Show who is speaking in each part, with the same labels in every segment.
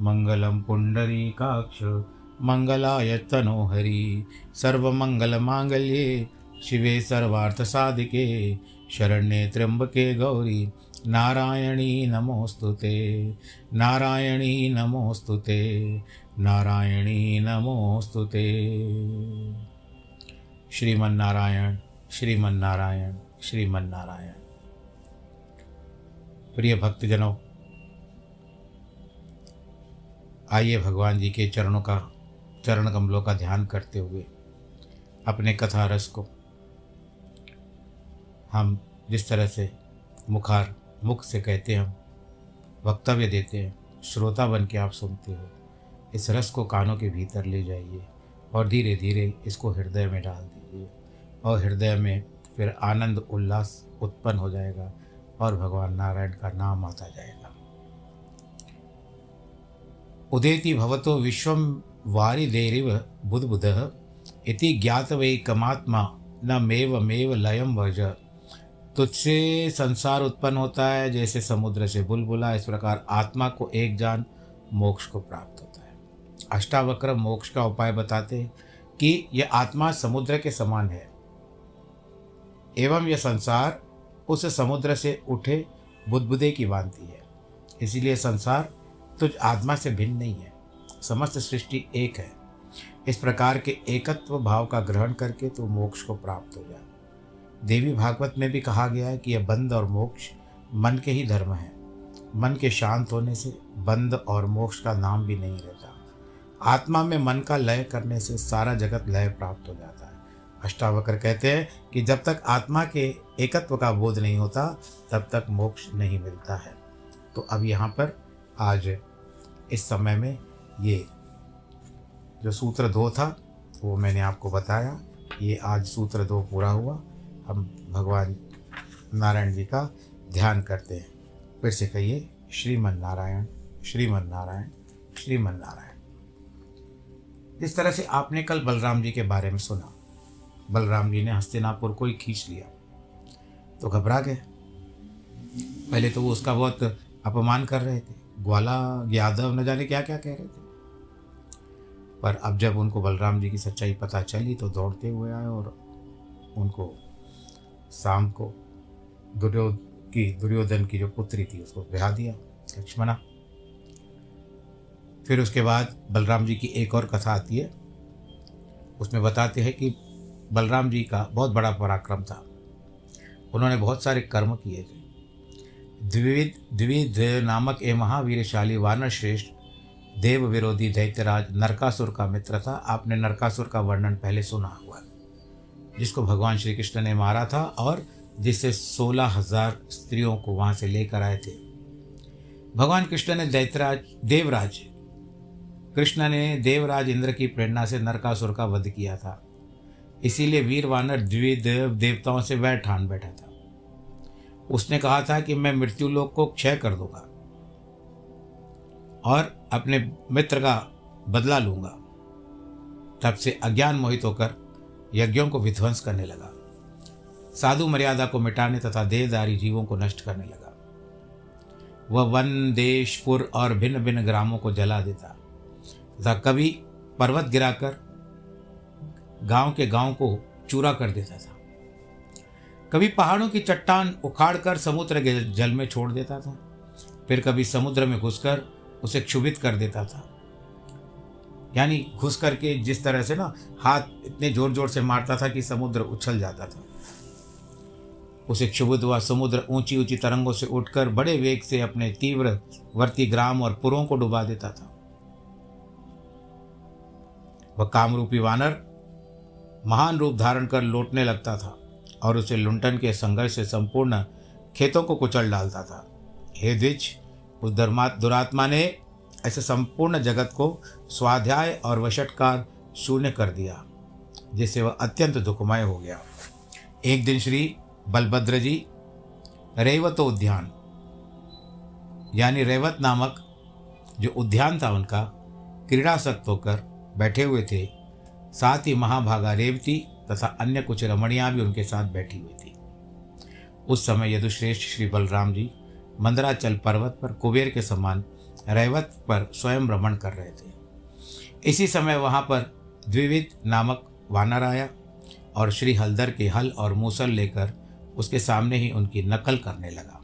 Speaker 1: मङ्गलं पुण्डरीकाक्ष, मङ्गलाय तनोहरि, सर्वमङ्गलमाङ्गल्ये, शिवे सर्वार्थसाधिके, शरण्ये त्र्यम्बके गौरी, नारायणी नमोऽस्तु ते, नारायणी नमोऽस्तु ते, नारायणी नमोऽस्तु ते। श्रीमन्नारायण श्रीमन्नारायण श्रीमन्नारायण। प्रिय भक्तजनों आइए भगवान जी के चरणों का, चरण कमलों का ध्यान करते हुए, अपने कथा रस को हम जिस तरह से मुखार, मुख से कहते हम वक्तव्य देते हैं, श्रोता बन के आप सुनते हो, इस रस को कानों के भीतर ले जाइए और धीरे धीरे इसको हृदय में डाल दीजिए और हृदय में फिर आनंद, उल्लास उत्पन्न हो जाएगा और भगवान नारायण का नाम आता जाएगा। उदेति भवतो विश्वम वारिदेरिव बुद्बुद इति ज्ञातवैकमात्मा न मेव मेव लयम वज तुझसे संसार उत्पन्न होता है, जैसे समुद्र से बुलबुला, इस प्रकार आत्मा को एक जान मोक्ष को प्राप्त होता है। अष्टावक्र मोक्ष का उपाय बताते हैं कि यह आत्मा समुद्र के समान है। एवं यह संसार उस समुद्र से उठे बुदबुदे की भांति है। इसीलिए संसार तुझ आत्मा से भिन्न नहीं है। समस्त सृष्टि एक है। इस प्रकार के एकत्व भाव का ग्रहण करके तो मोक्ष को प्राप्त हो जाए। देवी भागवत में भी कहा गया है कि यह बंद और मोक्ष मन के ही धर्म है। मन के शांत होने से बंद और मोक्ष का नाम भी नहीं रहता। आत्मा में मन का लय करने से सारा जगत लय प्राप्त हो जाता है। अष्टावक्र कहते हैं कि जब तक आत्मा के एकत्व का बोध नहीं होता, तब तक मोक्ष नहीं मिलता है। तो अब यहाँ पर आज इस समय में ये जो सूत्र दो था, वो मैंने आपको बताया। ये आज सूत्र दो पूरा हुआ। हम भगवान नारायण जी का ध्यान करते हैं। फिर से कहिए, श्रीमन नारायण श्रीमन नारायण श्रीमन नारायण। जिस तरह से आपने कल बलराम जी के बारे में सुना, बलराम जी ने हस्तिनापुर को ही खींच लिया तो घबरा गए। पहले तो वो उसका बहुत अपमान कर रहे थे। ग्वाला यादव न जाने क्या क्या कह रहे थे। पर अब जब उनको बलराम जी की सच्चाई पता चली तो दौड़ते हुए आए और उनको शाम को दुर्योध की, दुर्योधन की जो पुत्री थी, उसको ब्याह दिया, लक्ष्मणा। फिर उसके बाद बलराम जी की एक और कथा आती है। उसमें बताते हैं कि बलराम जी का बहुत बड़ा पराक्रम था। उन्होंने बहुत सारे कर्म किए थे। द्विविध द्विविध नामक ए महावीरशाली वानर श्रेष्ठ देव विरोधी दैत्यराज नरकासुर का मित्र था। आपने नरकासुर का वर्णन पहले सुना हुआ जिसको भगवान श्री कृष्ण ने मारा था और जिससे सोलह हज़ार स्त्रियों को वहाँ से लेकर आए थे। भगवान कृष्ण ने दैत्यराज, देवराज, कृष्ण ने देवराज इंद्र की प्रेरणा से नरकासुर का वध किया था। इसीलिए वीर वानर द्विदेव देवताओं से वह ठान बैठा था। उसने कहा था कि मैं मृत्यु लोक को क्षय कर दूँगा और अपने मित्र का बदला लूँगा। तब से अज्ञान मोहित होकर यज्ञों को विध्वंस करने लगा। साधु मर्यादा को मिटाने तथा देहदारी जीवों को नष्ट करने लगा। वह वन देश, पुर और भिन्न भिन्न ग्रामों को जला देता। तथा कभी पर्वत गिराकर गाँव के गाँव को चूरा कर देता था। कभी पहाड़ों की चट्टान उखाड़कर समुद्र के जल में छोड़ देता था, फिर कभी समुद्र में घुसकर उसे क्षुभित कर देता था। यानी घुस करके जिस तरह से ना हाथ इतने ज़ोर ज़ोर से मारता था कि समुद्र उछल जाता था। उसे क्षुभित हुआ समुद्र ऊँची ऊँची तरंगों से उठकर बड़े वेग से अपने तीव्र वर्ती ग्राम और पुरों को डुबा देता था। वह कामरूपी वानर, महान रूप धारण कर लौटने लगता था। और उसे लुंटन के संघर्ष से संपूर्ण खेतों को कुचल डालता था। हे द्विज, उस धर्मा दुरात्मा ने ऐसे संपूर्ण जगत को स्वाध्याय और वशटकार शून्य कर दिया, जिससे वह अत्यंत दुखमय हो गया। एक दिन श्री बलभद्र जी, रेवत उद्यान, यानी रेवत नामक जो उद्यान था उनका, क्रीड़ासक्त होकर बैठे हुए थे। साथ ही महाभागा रेवती तथा अन्य कुछ रमणियाँ भी उनके साथ बैठी हुई थी। उस समय यदुश्रेष्ठ श्री बलराम जी मंदराचल पर्वत पर कुबेर के समान रैवत पर स्वयं भ्रमण कर रहे थे। इसी समय वहाँ पर द्विविध नामक वानर आया और श्री हलदर के हल और मूसल लेकर उसके सामने ही उनकी नकल करने लगा।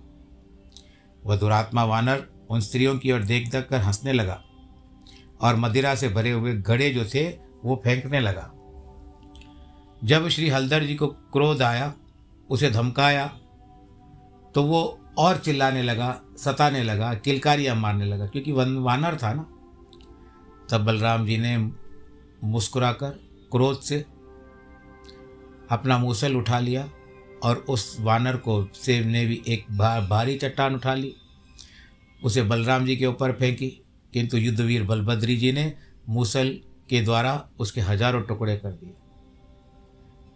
Speaker 1: वह दुरात्मा वानर उन स्त्रियों की ओर देख देख कर हंसने लगा और मदिरा से भरे हुए घड़े जो थे वो फेंकने लगा। जब श्री हलदर जी को क्रोध आया उसे धमकाया तो वो और चिल्लाने लगा सताने लगा किलकारियाँ मारने लगा क्योंकि वन वानर था ना। तब बलराम जी ने मुस्कुराकर क्रोध से अपना मूसल उठा लिया और उस वानर को से ने भी एक भा, भारी चट्टान उठा ली। उसे बलराम जी के ऊपर फेंकी किंतु युद्धवीर बलभद्री जी ने मूसल के द्वारा उसके हज़ारों टुकड़े कर दिए।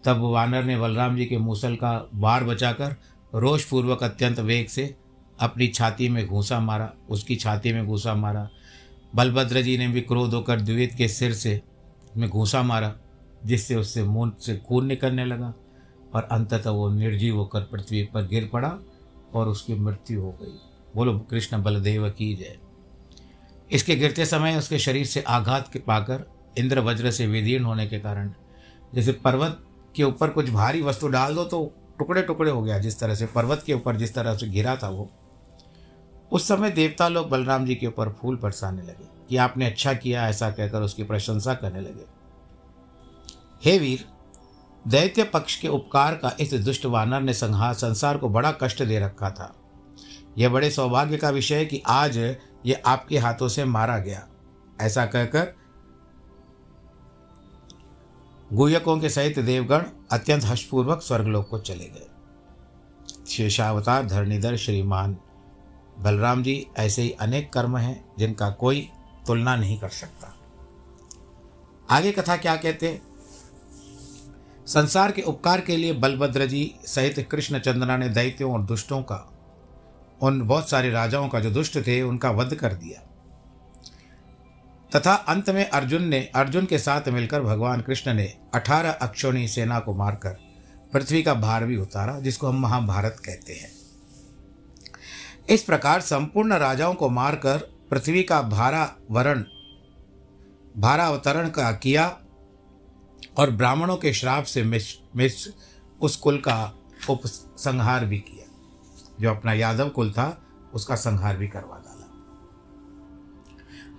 Speaker 1: तब वानर ने बलराम जी के मूसल का वार बचाकर रोषपूर्वक अत्यंत वेग से अपनी छाती में घूसा मारा, उसकी छाती में घूसा मारा। बलभद्र जी ने भी क्रोध होकर द्वित के सिर से में घूसा मारा, जिससे उससे मुँह से खून निकलने लगा और अंततः वो निर्जीव होकर पृथ्वी पर गिर पड़ा और उसकी मृत्यु हो गई। बोलो, कृष्ण बलदेव की जय। इसके गिरते समय उसके शरीर से आघात के पाकर इंद्र वज्र से विदीर्ण होने के कारण, जैसे पर्वत के ऊपर कुछ भारी वस्तु डाल दो तो टुकड़े टुकड़े हो गया जिस तरह से पर्वत के ऊपर जिस तरह से गिरा था वो। उस समय देवता लोग बलराम जी के ऊपर फूल बरसाने लगे कि आपने अच्छा किया ऐसा कहकर उसकी प्रशंसा करने लगे। हे वीर, दैत्य पक्ष के उपकार का इस दुष्ट वानर ने संहार संसार को बड़ा कष्ट दे रखा था। यह बड़े सौभाग्य का विषय कि आज ये आपके हाथों से मारा गया। ऐसा कहकर गुयकों के सहित देवगण अत्यंत हर्षपूर्वक स्वर्गलोक को चले गए। शेषावतार धरणीधर श्रीमान बलराम जी ऐसे ही अनेक कर्म हैं जिनका कोई तुलना नहीं कर सकता। आगे कथा क्या कहते हैं? संसार के उपकार के लिए बलभद्र जी सहित कृष्ण चंद्रा ने दैत्यों और दुष्टों का, उन बहुत सारे राजाओं का जो दुष्ट थे, उनका वध कर दिया। तथा अंत में अर्जुन ने, अर्जुन के साथ मिलकर भगवान कृष्ण ने अठारह अक्षोणी सेना को मारकर पृथ्वी का भार भी उतारा, जिसको हम महाभारत कहते हैं। इस प्रकार संपूर्ण राजाओं को मारकर पृथ्वी का भारा वरण भारावतरण का किया और ब्राह्मणों के श्राप से मिश मिश उस कुल का उपसंहार भी किया। जो अपना यादव कुल था, उसका संहार भी करवा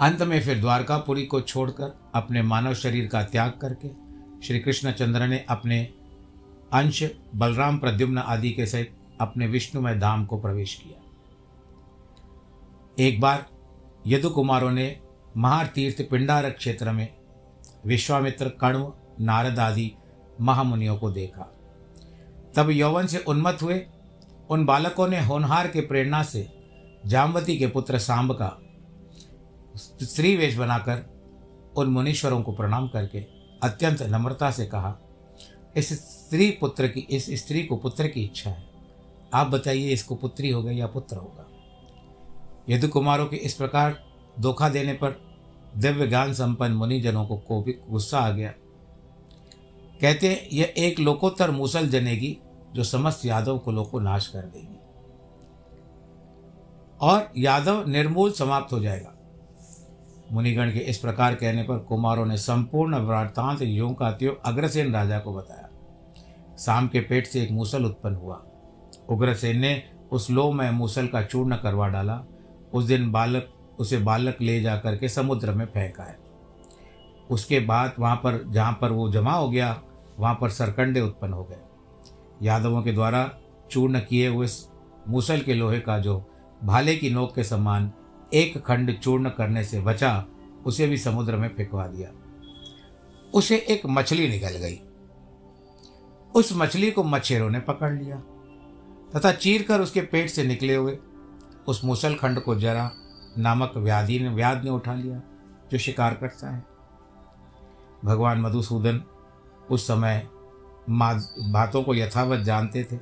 Speaker 1: अंत में फिर द्वारकापुरी को छोड़कर अपने मानव शरीर का त्याग करके श्री कृष्णचंद्र ने अपने अंश बलराम प्रद्युम्न आदि के सहित अपने विष्णुमय धाम को प्रवेश किया। एक बार यदु कुमारों ने महातीर्थ पिंडारक क्षेत्र में विश्वामित्र कण्व, नारद आदि महामुनियों को देखा। तब यौवन से उन्मत्त हुए। उन बालकों ने होनहार के प्रेरणा से जामवती के पुत्र सांब का स्त्री वेश बनाकर उन मुनीश्वरों को प्रणाम करके अत्यंत नम्रता से कहा, इस स्त्री पुत्र की, इस स्त्री को पुत्र की इच्छा है। आप बताइए, इसको पुत्री होगा या पुत्र होगा? यदु कुमारों के इस प्रकार धोखा देने पर दिव्य ज्ञान संपन्न मुनिजनों को को भी गुस्सा आ गया। कहते, यह एक लोकोत्तर मूसल जनेगी जो समस्त यादव कुलों को नाश कर देगी और यादव निर्मूल समाप्त हो जाएगा। मुनिगण के इस प्रकार कहने पर कुमारों ने संपूर्ण वृत्तांत यों का त्यों अग्रसेन राजा को बताया। शाम के पेट से एक मूसल उत्पन्न हुआ। उग्रसेन ने उस में मूसल का चूर्ण करवा डाला। उस दिन बालक, उसे बालक ले जा करके समुद्र में फेंका है उसके बाद वहाँ पर, जहाँ पर वो जमा हो गया, वहाँ पर सरकंडे उत्पन्न हो गए। यादवों के द्वारा चूर्ण किए हुए मूसल के लोहे का जो भाले की नोक के समान एक खंड चूर्ण करने से बचा, उसे भी समुद्र में फेंकवा दिया। उसे एक मछली निकल गई। उस मछली को मच्छेरों ने पकड़ लिया तथा चीर कर उसके पेट से निकले हुए उस मुसल खंड को जरा नामक व्याधि ने, व्याध ने उठा लिया, जो शिकार करता है। भगवान मधुसूदन उस समय बातों को यथावत जानते थे।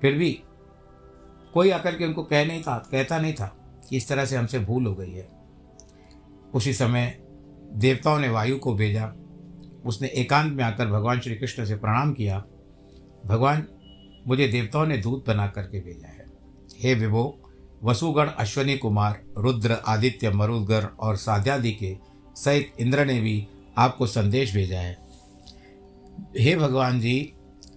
Speaker 1: फिर भी कोई आकर के उनको कह नहीं था, कहता नहीं था। कि इस तरह से हमसे भूल हो गई है। उसी समय देवताओं ने वायु को भेजा। उसने एकांत में आकर भगवान श्री कृष्ण से प्रणाम किया। भगवान, मुझे देवताओं ने दूध बना करके भेजा है। हे विभो, वसुगण, अश्वनी कुमार, रुद्र, आदित्य मरुदगढ़ और साध्यादि के सहित इंद्र ने भी आपको संदेश भेजा है। हे भगवान जी,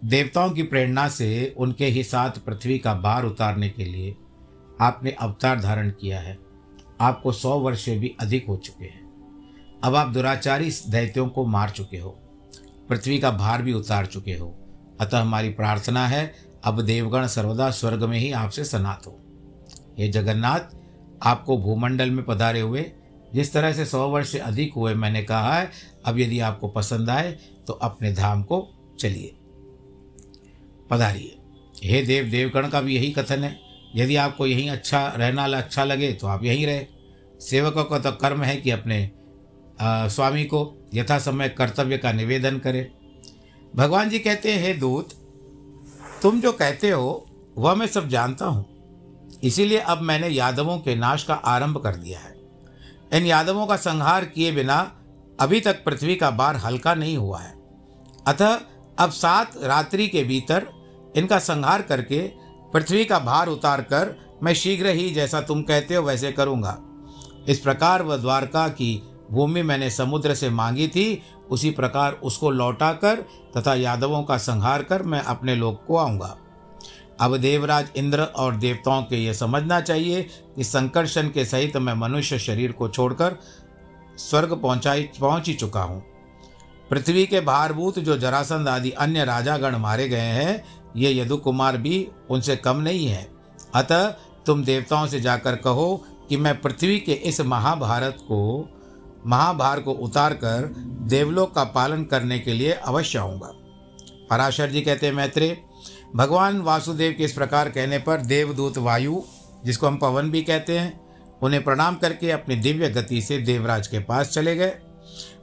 Speaker 1: देवताओं की प्रेरणा से उनके ही साथ पृथ्वी का भार उतारने के लिए आपने अवतार धारण किया है। आपको सौ वर्ष से भी अधिक हो चुके हैं। अब आप दुराचारी दैत्यों को मार चुके हो। पृथ्वी का भार भी उतार चुके हो। अतः हमारी प्रार्थना है, अब देवगण सर्वदा स्वर्ग में ही आपसे सनात हो। ये जगन्नाथ, आपको भूमंडल में पधारे हुए, जिस तरह से सौ वर्ष से अधिक हुए मैंने कहा है, अब यदि आपको पसंद आए तो अपने धाम को चलिए। पधारिए। हे देव, देवगण का भी यही कथन है। यदि आपको यहीं अच्छा रहना अच्छा लगे तो आप यहीं रहे। सेवकों का तो कर्म है कि अपने आ, स्वामी को यथा समय कर्तव्य का निवेदन करें। भगवान जी कहते हैं दूत तुम जो कहते हो वह मैं सब जानता हूँ। इसीलिए अब मैंने यादवों के नाश का आरंभ कर दिया है। इन यादवों का संहार किए बिना अभी तक पृथ्वी का बार हल्का नहीं हुआ है। अतः अब सात रात्रि के भीतर इनका संहार करके पृथ्वी का भार उतार कर मैं शीघ्र ही जैसा तुम कहते हो वैसे करूँगा। इस प्रकार वह द्वारका की भूमि मैंने समुद्र से मांगी थी, उसी प्रकार उसको लौटा कर तथा यादवों का संहार कर मैं अपने लोग को आऊँगा। अब देवराज इंद्र और देवताओं के ये समझना चाहिए कि संकर्षण के सहित मैं मनुष्य शरीर को छोड़कर स्वर्ग पहुँचाई पहुँच ही चुका हूँ। पृथ्वी के भारभूत जो जरासंध आदि अन्य राजागण मारे गए हैं ये यदु कुमार भी उनसे कम नहीं है। अतः तुम देवताओं से जाकर कहो कि मैं पृथ्वी के इस महाभारत को, महाभार को उतार कर देवलोक का पालन करने के लिए अवश्य आऊँगा। पराशर जी कहते हैं, मैत्रेय, भगवान वासुदेव के इस प्रकार कहने पर देवदूत वायु, जिसको हम पवन भी कहते हैं, उन्हें प्रणाम करके अपनी दिव्य गति से देवराज के पास चले गए।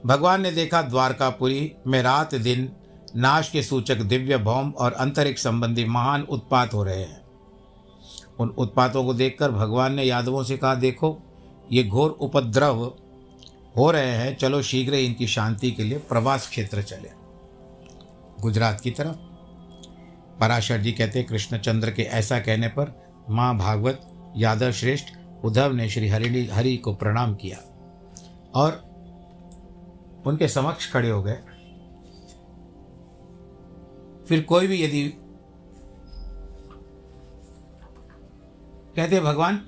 Speaker 1: भगवान ने देखा द्वारकापुरी में रात दिन नाश के सूचक दिव्य भौम और अंतरिक्ष संबंधी महान उत्पात हो रहे हैं। उन उत्पातों को देखकर भगवान ने यादवों से कहा, देखो, ये घोर उपद्रव हो रहे हैं, चलो शीघ्र ही इनकी शांति के लिए प्रवास क्षेत्र चले। गुजरात की तरफ़, पराशर जी कहते कृष्णचंद्र के ऐसा कहने पर माँ भागवत, यादव श्रेष्ठ, उद्धव ने श्री हरि हरि को प्रणाम किया और उनके समक्ष खड़े हो गए। फिर कोई भी यदि कहते भगवान,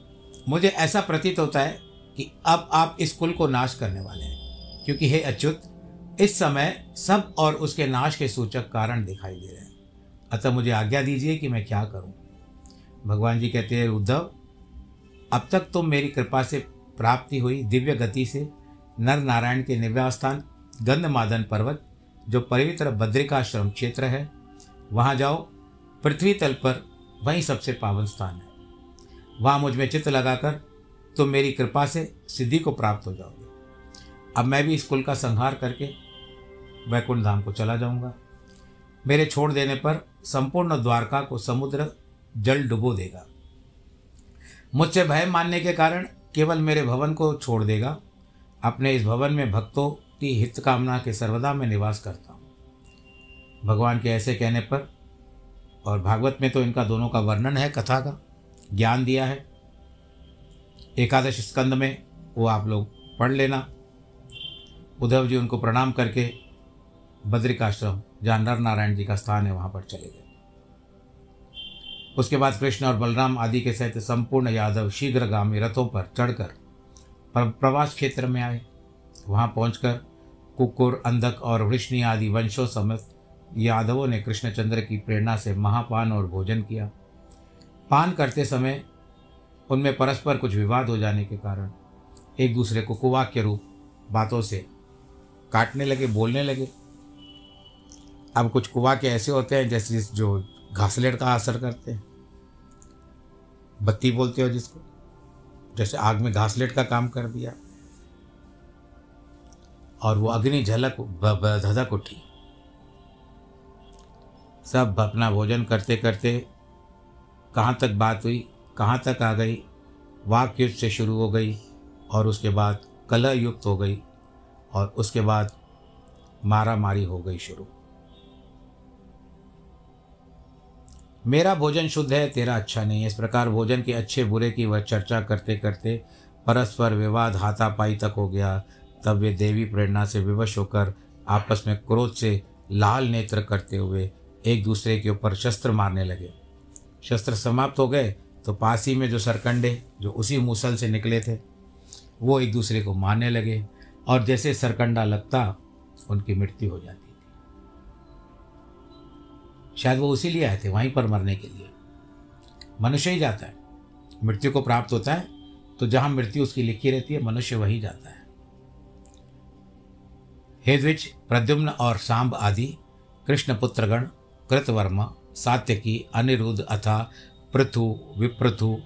Speaker 1: मुझे ऐसा प्रतीत होता है कि अब आप इस कुल को नाश करने वाले हैं, क्योंकि हे अच्युत, इस समय सब और उसके नाश के सूचक कारण दिखाई दे रहे हैं। अतः मुझे आज्ञा दीजिए कि मैं क्या करूँ? भगवान जी कहते हैं, उद्धव, अब तक तुम मेरी कृपा से प्राप्ति हुई दिव्य गति से नर नारायण के निवास स्थान, गंधमादन पर्वत, जो पवित्र बद्रिकाश्रम क्षेत्र है वहाँ जाओ, पृथ्वी तल पर वही सबसे पावन स्थान है। वहाँ मुझमें चित्त लगाकर तुम मेरी कृपा से सिद्धि को प्राप्त हो जाओगे। अब मैं भी इस कुल का संहार करके वैकुंठ धाम को चला जाऊँगा। मेरे छोड़ देने पर संपूर्ण द्वारका को समुद्र जल डुबो देगा। मुझसे भय मानने के कारण केवल मेरे भवन को छोड़ देगा। अपने इस भवन में भक्तों की हित कामना के सर्वदा में निवास करता भगवान के ऐसे कहने पर, और भागवत में तो इनका दोनों का वर्णन है, कथा का, ज्ञान दिया है। एकादश स्कंद में वो आप लोग पढ़ लेना। उद्धव जी उनको प्रणाम करके बद्रिकाश्रम जहाँ नर नारायण जी का स्थान है, वहाँ पर चले गए। उसके बाद कृष्ण और बलराम आदि के सहित संपूर्ण यादव शीघ्रगामी रथों पर चढ़कर प्रवास क्षेत्र में आए। वहाँ पहुंचकर कुकुर, अंधक और वृष्णि आदि वंशों समेत यादवों ने कृष्णचंद्र की प्रेरणा से महापान और भोजन किया। पान करते समय उनमें परस्पर कुछ विवाद हो जाने के कारण एक दूसरे को कुवाक्य रूप बातों से काटने लगे, बोलने लगे। अब कुछ कुवाक्य ऐसे होते हैं जैसे जो घासलेट का असर करते हैं। बत्ती बोलते हो जिसको, जैसे आग में घासलेट का काम कर दिया। और वो अग्नि झलक धधक उठी। सब अपना भोजन करते करते कहाँ तक बात हुई, कहाँ तक आ गई, वाक युद्ध से शुरू हो गई और उसके बाद कलह युक्त हो गई और उसके बाद मारा मारी हो गई शुरू। मेरा भोजन शुद्ध है, तेरा अच्छा नहीं है। इस प्रकार भोजन के अच्छे बुरे की वह चर्चा करते करते परस्पर विवाद हाथापाई तक हो गया। तब वे देवी प्रेरणा से विवश होकर आपस में क्रोध से लाल नेत्र करते हुए एक दूसरे के ऊपर शस्त्र मारने लगे। शस्त्र समाप्त हो गए तो पास ही में जो सरकंडे, जो उसी मूसल से निकले थे, वो एक दूसरे को मारने लगे और जैसे सरकंडा लगता, उनकी मृत्यु हो जाती थी। शायद वो उसी लिए आए थे, वहीं पर मरने के लिए। मनुष्य ही जाता है। मृत्यु को प्राप्त होता है तो जहाँ मृत्यु उसकी लिखी रहती है, मनुष्य वही जाता है। हेद्विज प्रद्युम्न और सांब आदि, कृष्ण पुत्रगण कृतवर्मा, सात्यकी, अनिरुद्ध अथा, पृथु विप्रथु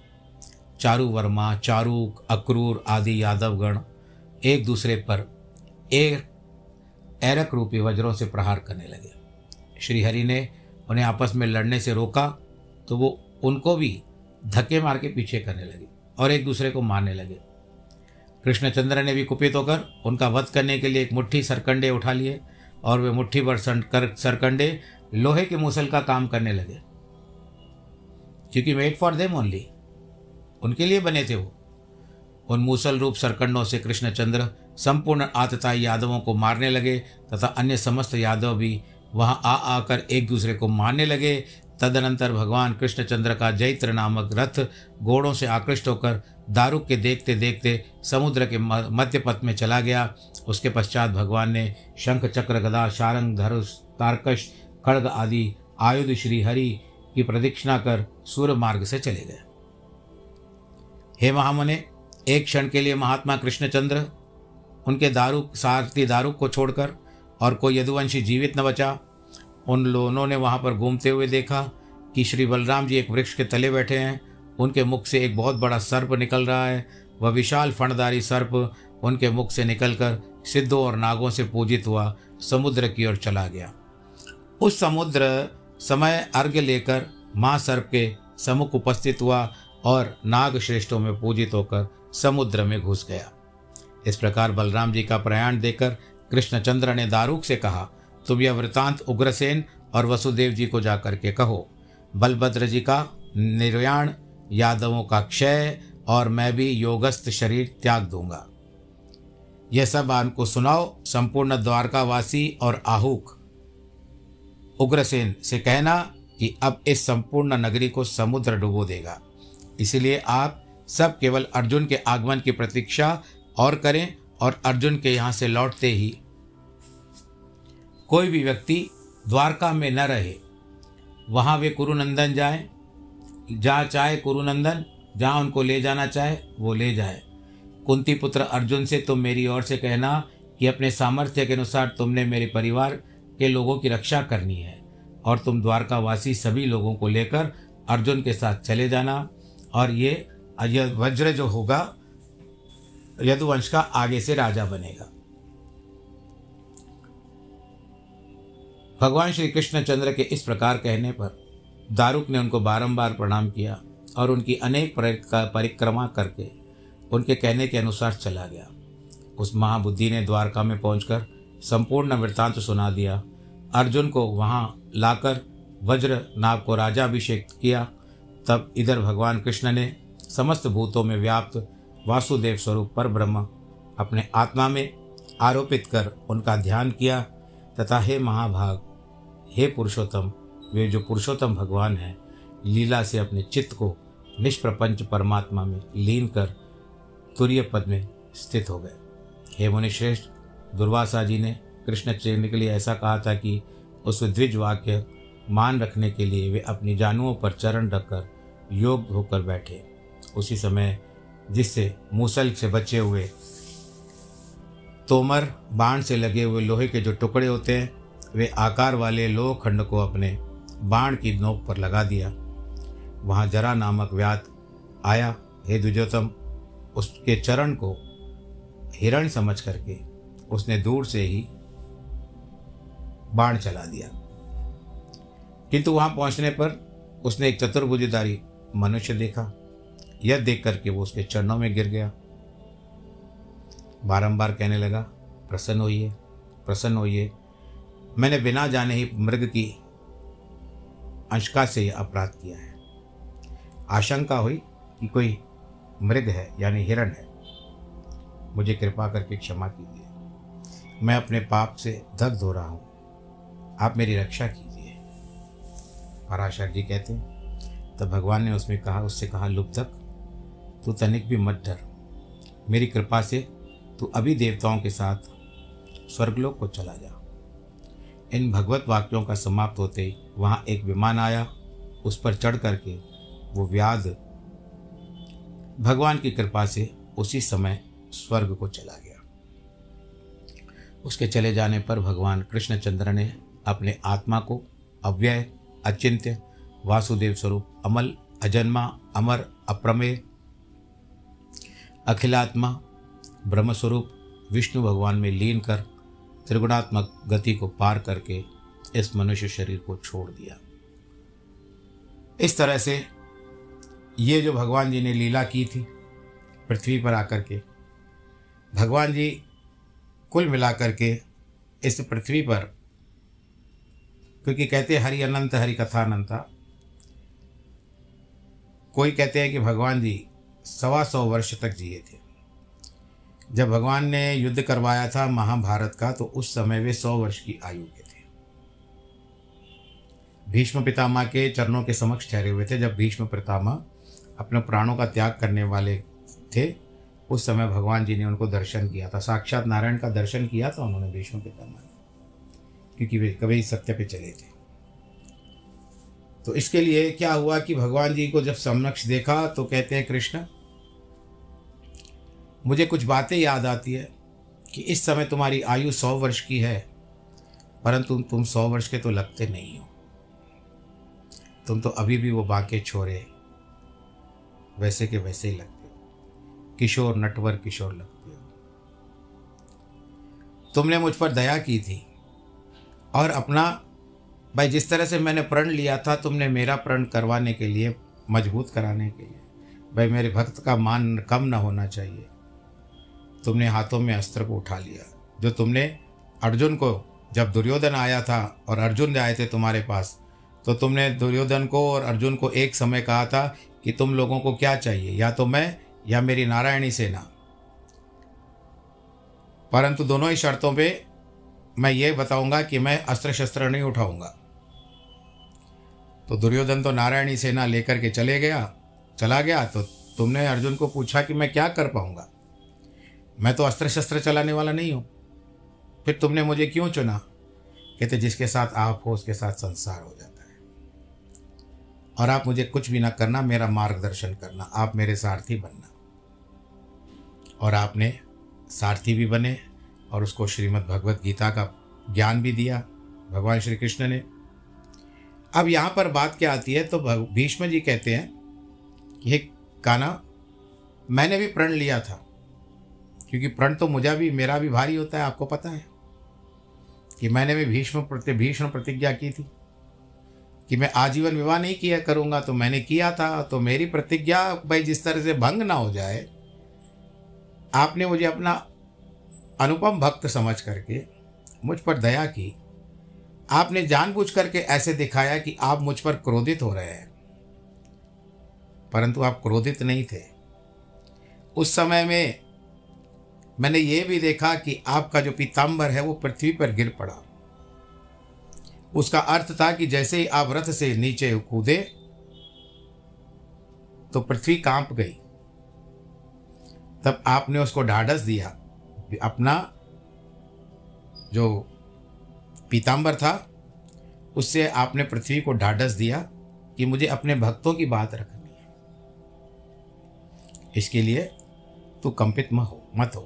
Speaker 1: चारुवर्मा, चारूक, अक्रूर आदि यादवगण एक दूसरे पर एक एरक रूपी वज्रों से प्रहार करने लगे। श्रीहरि ने उन्हें आपस में लड़ने से रोका तो वो उनको भी धक्के मार के पीछे करने लगे और एक दूसरे को मारने लगे। कृष्णचंद्र ने भी कुपित होकर उनका वध करने के लिए एक मुट्ठी सरकंडे उठा लिए और वे मुट्ठी भर सरकंडे लोहे के मूसल का काम करने लगे। क्योंकि मेड फॉर देम ओनली उनके लिए बने थे वो। उन मूसल रूप सरकंडों से कृष्णचंद्र संपूर्ण आतताई यादवों को मारने लगे, तथा अन्य समस्त यादव भी वहाँ आ आकर एक दूसरे को मारने लगे। तदनंतर भगवान कृष्णचंद्र का जैत्र नामक रथ घोड़ों से आकृष्ट होकर दारुक के देखते देखते समुद्र के मध्य पथ में चला गया। उसके पश्चात भगवान ने शंख चक्र गदा शारंग धरुष तारकश खड़ग आदि आयुध श्री हरि की प्रदक्षिणा कर सूर्य मार्ग से चले गए। हे महामने, एक क्षण के लिए महात्मा कृष्णचंद्र, उनके दारू, सारथी दारू को छोड़कर और कोई यदुवंशी जीवित न बचा, उन लोगों ने वहाँ पर घूमते हुए देखा कि श्री बलराम जी एक वृक्ष के तले बैठे हैं। उनके मुख से एक बहुत बड़ा सर्प निकल रहा है। वह विशाल फणदारी सर्प उनके मुख से निकलकर सिद्धों और नागों से पूजित हुआ समुद्र की ओर चला गया। उस समुद्र समय अर्घ्य लेकर माँ सर्प के समुख उपस्थित हुआ और नाग श्रेष्ठों में पूजित होकर समुद्र में घुस गया। इस प्रकार बलराम जी का प्रयाण देकर कृष्णचंद्र ने दारूक से कहा, तुम यह वृतांत उग्रसेन और वसुदेव जी को जाकर के कहो। बलभद्र जी का निर्याण, यादवों का क्षय और मैं भी योगस्थ शरीर त्याग दूँगा। यह सब आपको सुनाओ, संपूर्ण द्वारकावासी और आहुक। उग्रसेन से कहना कि अब इस संपूर्ण नगरी को समुद्र डुबो देगा। इसलिए आप सब केवल अर्जुन के आगमन की प्रतीक्षा और करें और अर्जुन के यहाँ से लौटते ही। कोई भी व्यक्ति द्वारका में न रहे, वहाँ वे कुरुनंदन जाए। जहाँ चाहे कुरुनंदन, जहाँ उनको ले जाना चाहे, वो ले जाए। कुंती पुत्र अर्जुन से तुम मेरी ओर से कहना कि अपने सामर्थ्य के अनुसार तुमने मेरे परिवार के लोगों की रक्षा करनी है और तुम द्वारकावासी सभी लोगों को लेकर अर्जुन के साथ चले जाना और ये वज्र जो होगा, यदुवंश का आगे से राजा बनेगा। भगवान श्री कृष्ण चंद्र के इस प्रकार कहने पर दारुक ने उनको बारंबार प्रणाम किया और उनकी अनेक परिक्रमा करके उनके कहने के अनुसार चला गया। उस महाबुद्धि ने द्वारका में पहुंचकर संपूर्ण वृत्तांत सुना दिया। अर्जुन को वहाँ लाकर वज्र नाग को राजाभिषेक किया। तब इधर भगवान कृष्ण ने समस्त भूतों में व्याप्त वासुदेव स्वरूप पर ब्रह्म अपने आत्मा में आरोपित कर उनका ध्यान किया तथा हे महाभाग, हे पुरुषोत्तम, वे जो पुरुषोत्तम भगवान हैं, लीला से अपने चित्त को निष्प्रपंच परमात्मा में लीन कर तुरीय पद में स्थित हो गए। हे मुनिश्रेष्ठ दुर्वासा जी ने कृष्ण चेन के लिए ऐसा कहा था कि उस द्विज वाक्य मान रखने के लिए वे अपनी जानुओं पर चरण रखकर योग होकर बैठे। उसी समय जिससे मूसल से बचे हुए तोमर बाण से लगे हुए लोहे के जो टुकड़े होते हैं, वे आकार वाले लोह खंड को अपने बाण की नोक पर लगा दिया। वहाँ जरा नामक व्यात आया, हे द्विजोतम उसके चरण को हिरण समझ करके उसने दूर से ही बाण चला दिया। किंतु वहाँ पहुँचने पर उसने एक चतुर्भुजधारी मनुष्य देखा। यह देख करके वो उसके चरणों में गिर गया। बारंबार कहने लगा, प्रसन्न होइए प्रसन्न होइए। मैंने बिना जाने ही मृग की अंशका से यह अपराध किया है। आशंका हुई कि कोई मृग है, यानी हिरण है। मुझे कृपा करके क्षमा कीजिए। मैं अपने पाप से दग्ध हो रहा हूँ। आप मेरी रक्षा कीजिए। पराशर जी कहते हैं, तब भगवान ने उसमें कहा, उससे कहा लुप्तक तू तनिक भी मत डर। मेरी कृपा से तू अभी देवताओं के साथ स्वर्गलोक को चला जा। इन भगवत वाक्यों का समाप्त होते ही वहाँ एक विमान आया। उस पर चढ़ करके वो व्याध भगवान की कृपा से उसी समय स्वर्ग को चला गया। उसके चले जाने पर भगवान कृष्णचंद्र ने अपने आत्मा को अव्यय, अचिंत्य, वासुदेव स्वरूप, अमल, अजन्मा, अमर, अप्रमेय, अखिलात्मा, ब्रह्मस्वरूप, विष्णु भगवान में लीन कर त्रिगुणात्मक गति को पार करके इस मनुष्य शरीर को छोड़ दिया। इस तरह से ये जो भगवान जी ने लीला की थी, पृथ्वी पर आकर के, भगवान जी कुल मिलाकर के इस पृथ्वी पर, क्योंकि कहते हैं हरि अनंत, हरि कथा अनंता। कोई कहते हैं कि भगवान जी सवा सौ वर्ष तक जिए थे। जब भगवान ने युद्ध करवाया था महाभारत का तो उस समय वे सौ वर्ष की आयु के थे। भीष्म पितामह के चरणों के समक्ष ठहरे हुए थे। जब भीष्म पितामह अपने प्राणों का त्याग करने वाले थे उस समय भगवान जी ने उनको दर्शन किया था। साक्षात नारायण का दर्शन किया था उन्होंने भीष्म पितामह क्योंकि वे कभी सत्य पे चले थे। तो इसके लिए क्या हुआ कि भगवान जी को जब समक्ष देखा तो कहते हैं, कृष्ण, मुझे कुछ बातें याद आती है कि इस समय तुम्हारी आयु सौ वर्ष की है, परंतु तुम सौ वर्ष के तो लगते नहीं हो। तुम तो अभी भी वो बाके छोरे वैसे के वैसे ही लगते किशोर नटवर किशोर लगते हो। तुमने मुझ पर दया की थी और अपना, भाई जिस तरह से मैंने प्रण लिया था, तुमने मेरा प्रण करवाने के लिए, मज़बूत कराने के लिए। भाई मेरे भक्त का मान कम ना होना चाहिए। तुमने हाथों में अस्त्र को उठा लिया। जो तुमने अर्जुन को, जब दुर्योधन आया था और अर्जुन आए थे तुम्हारे पास तो तुमने दुर्योधन को और अर्जुन को एक समय कहा था कि तुम लोगों को क्या चाहिए? या तो मैं या मेरी नारायणी सेना। परंतु दोनों ही शर्तों पे मैं ये बताऊँगा कि मैं अस्त्र शस्त्र नहीं उठाऊँगा। तो दुर्योधन तो नारायणी सेना लेकर के चले गया, चला गया तो तुमने अर्जुन को पूछा कि मैं क्या कर पाऊँगा? मैं तो अस्त्र शस्त्र चलाने वाला नहीं हूँ। फिर तुमने मुझे क्यों चुना? कहते, जिसके साथ आप हो, उसके साथ संसार हो जाता है। और आप मुझे कुछ भी ना करना, मेरा मार्गदर्शन करना, आप मेरे सारथी बनना। और आपने सारथी भी बने और उसको श्रीमद् भगवत गीता का ज्ञान भी दिया भगवान श्री कृष्ण ने। अब यहाँ पर बात क्या आती है? तो भीष्म जी कहते हैं, हे काना मैंने भी प्रण लिया था, क्योंकि प्रण तो मुझे भी, मेरा भी भारी होता है, आपको पता है, कि मैंने भी भीष्म प्रति, भीष्म प्रतिज्ञा की थी, कि मैं आजीवन विवाह नहीं किया करूँगा तो मैंने किया था तो मेरी प्रतिज्ञा भाई जिस तरह से भंग ना हो जाए आपने मुझे अपना अनुपम भक्त समझ करके मुझ पर दया की। आपने जानबूझ करके ऐसे दिखाया कि आप मुझ पर क्रोधित हो रहे हैं। परंतु आप क्रोधित नहीं थे। उस समय में मैंने ये भी देखा कि आपका जो पीताम्बर है वो पृथ्वी पर गिर पड़ा। उसका अर्थ था कि जैसे ही आप रथ से नीचे कूदे तो पृथ्वी काँप गई। तब आपने उसको ढाढ़स दिया। अपना जो पीताम्बर था, उससे आपने पृथ्वी को ढाढ़स दिया कि मुझे अपने भक्तों की बात रखनी है। इसके लिए तू कंपित मत हो मत हो।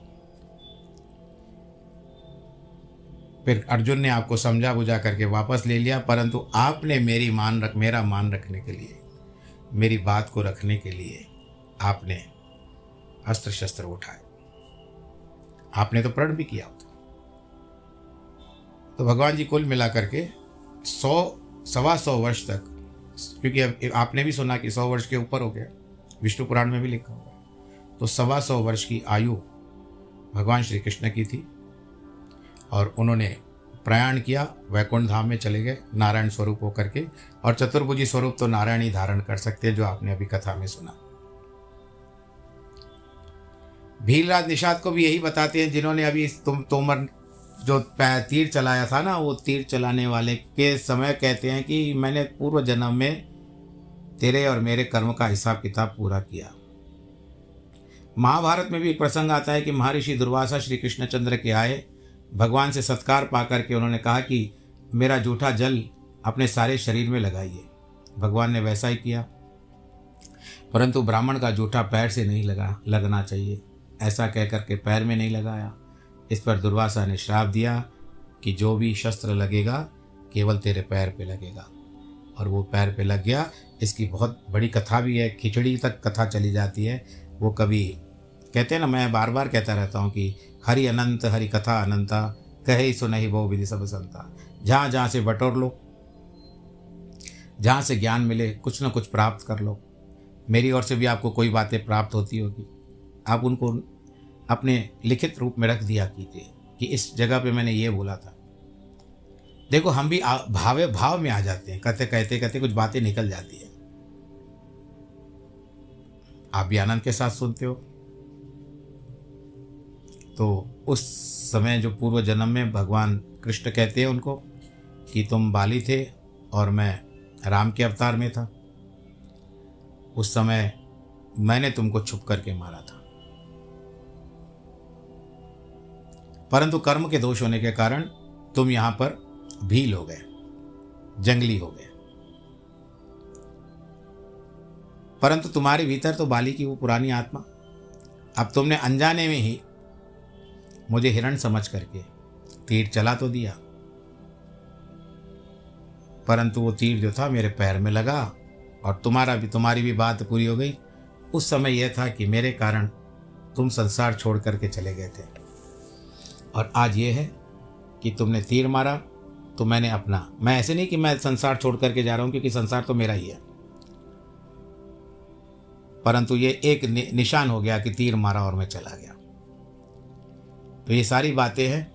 Speaker 1: फिर अर्जुन ने आपको समझा बुझा करके वापस ले लिया, परंतु आपने मेरी मान रख मेरा मान रखने के लिए, मेरी बात को रखने के लिए आपने अस्त्र शस्त्र उठाए। आपने तो प्रण भी किया होता। तो भगवान जी कुल मिला करके सौ, सवा सौ वर्ष तक, क्योंकि आपने भी सुना कि सौ वर्ष के ऊपर हो गया। विष्णु पुराण में भी लिखा हुआ है। तो सवा सौ वर्ष की आयु भगवान श्री कृष्ण की थी और उन्होंने प्रयाण किया वैकुंठ धाम में चले गए, नारायण स्वरूप होकर के। और चतुर्भुजी स्वरूप तो नारायण ही धारण कर सकते हैं, जो आपने अभी कथा में सुना। भीलराज निषाद को भी यही बताते हैं, जिन्होंने अभी तुम, तोमर जो तीर चलाया था ना, वो तीर चलाने वाले के समय कहते हैं कि मैंने पूर्व जन्म में तेरे और मेरे कर्म का हिसाब किताब पूरा किया। महाभारत में भी एक प्रसंग आता है कि महर्षि दुर्वासा श्री कृष्णचंद्र के आए, भगवान से सत्कार पा करके उन्होंने कहा कि मेरा जूठा जल अपने सारे शरीर में लगाइए। भगवान ने वैसा ही किया। परंतु ब्राह्मण का जूठा पैर से नहीं लगा, लगना चाहिए। ऐसा कह करके पैर में नहीं लगाया। इस पर दुर्वासा ने श्राप दिया कि जो भी शस्त्र लगेगा, केवल तेरे पैर पे लगेगा। और वो पैर पे लग गया। इसकी बहुत बड़ी कथा भी है, खिचड़ी तक कथा चली जाती है। वो कभी, कहते हैं ना, मैं बार बार कहता रहता हूँ कि हरि अनंत, हरि कथा अनंता, कहे सो नहीं वो विधि सब संता। जहाँ जहाँ से बटोर लो, जहाँ से ज्ञान मिले, कुछ ना कुछ प्राप्त कर लो। मेरी ओर से भी आपको कोई बातें प्राप्त होती होगी। आप उनको अपने लिखित रूप में रख दिया कीजिए कि इस जगह पे मैंने ये बोला था। देखो, हम भी भावे भाव में आ जाते हैं। कहते कहते कहते कुछ बातें निकल जाती है। आप भी आनंद के साथ सुनते हो। तो उस समय जो पूर्व जन्म में भगवान कृष्ण कहते हैं उनको कि तुम बाली थे और मैं राम के अवतार में था। उस समय मैंने तुमको छुप करके मारा था। परंतु कर्म के दोष होने के कारण तुम यहाँ पर भील हो गए, जंगली हो गए। परंतु तुम्हारे भीतर तो बाली की वो पुरानी आत्मा। अब तुमने अनजाने में ही मुझे हिरण समझ करके तीर चला तो दिया। परंतु वो तीर जो था मेरे पैर में लगा और तुम्हारा भी, तुम्हारी भी बात पूरी हो गई। उस समय यह था कि मेरे कारण तुम संसार छोड़ करके चले गए थे। और आज ये है कि तुमने तीर मारा तो मैंने अपना, मैं ऐसे नहीं कि मैं संसार छोड़ करके जा रहा हूँ, क्योंकि संसार तो मेरा ही है। परंतु ये एक निशान हो गया कि तीर मारा और मैं चला गया। तो ये सारी बातें हैं,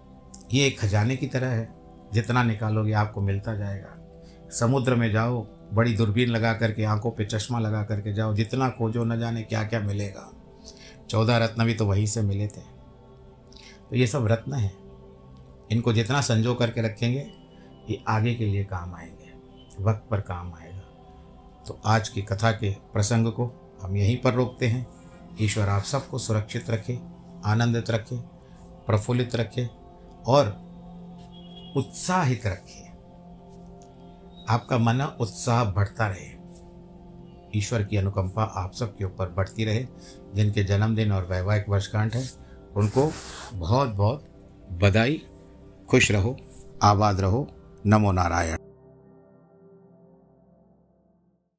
Speaker 1: ये एक खजाने की तरह है। जितना निकालोगे आपको मिलता जाएगा। समुद्र में जाओ, बड़ी दूरबीन लगा करके, आँखों पे चश्मा लगा करके जाओ। जितना खोजो न जाने क्या क्या मिलेगा। चौदह रत्न भी तो वहीं से मिले थे। तो ये सब रत्न हैं। इनको जितना संजो करके रखेंगे, ये आगे के लिए काम आएँगे, वक्त पर काम आएगा। तो आज की कथा के प्रसंग को हम यहीं पर रोकते हैं। ईश्वर आप सबको सुरक्षित रखे, आनंदित रखे, प्रफुल्लित रखे और उत्साहित रखे। आपका मन उत्साह बढ़ता रहे। ईश्वर की अनुकंपा आप सबके ऊपर बढ़ती रहे, जिनके जन्मदिन और वैवाहिक वर्षगांठ है। उनको बहुत बहुत बधाई खुश रहो आबाद रहो नमो नारायण।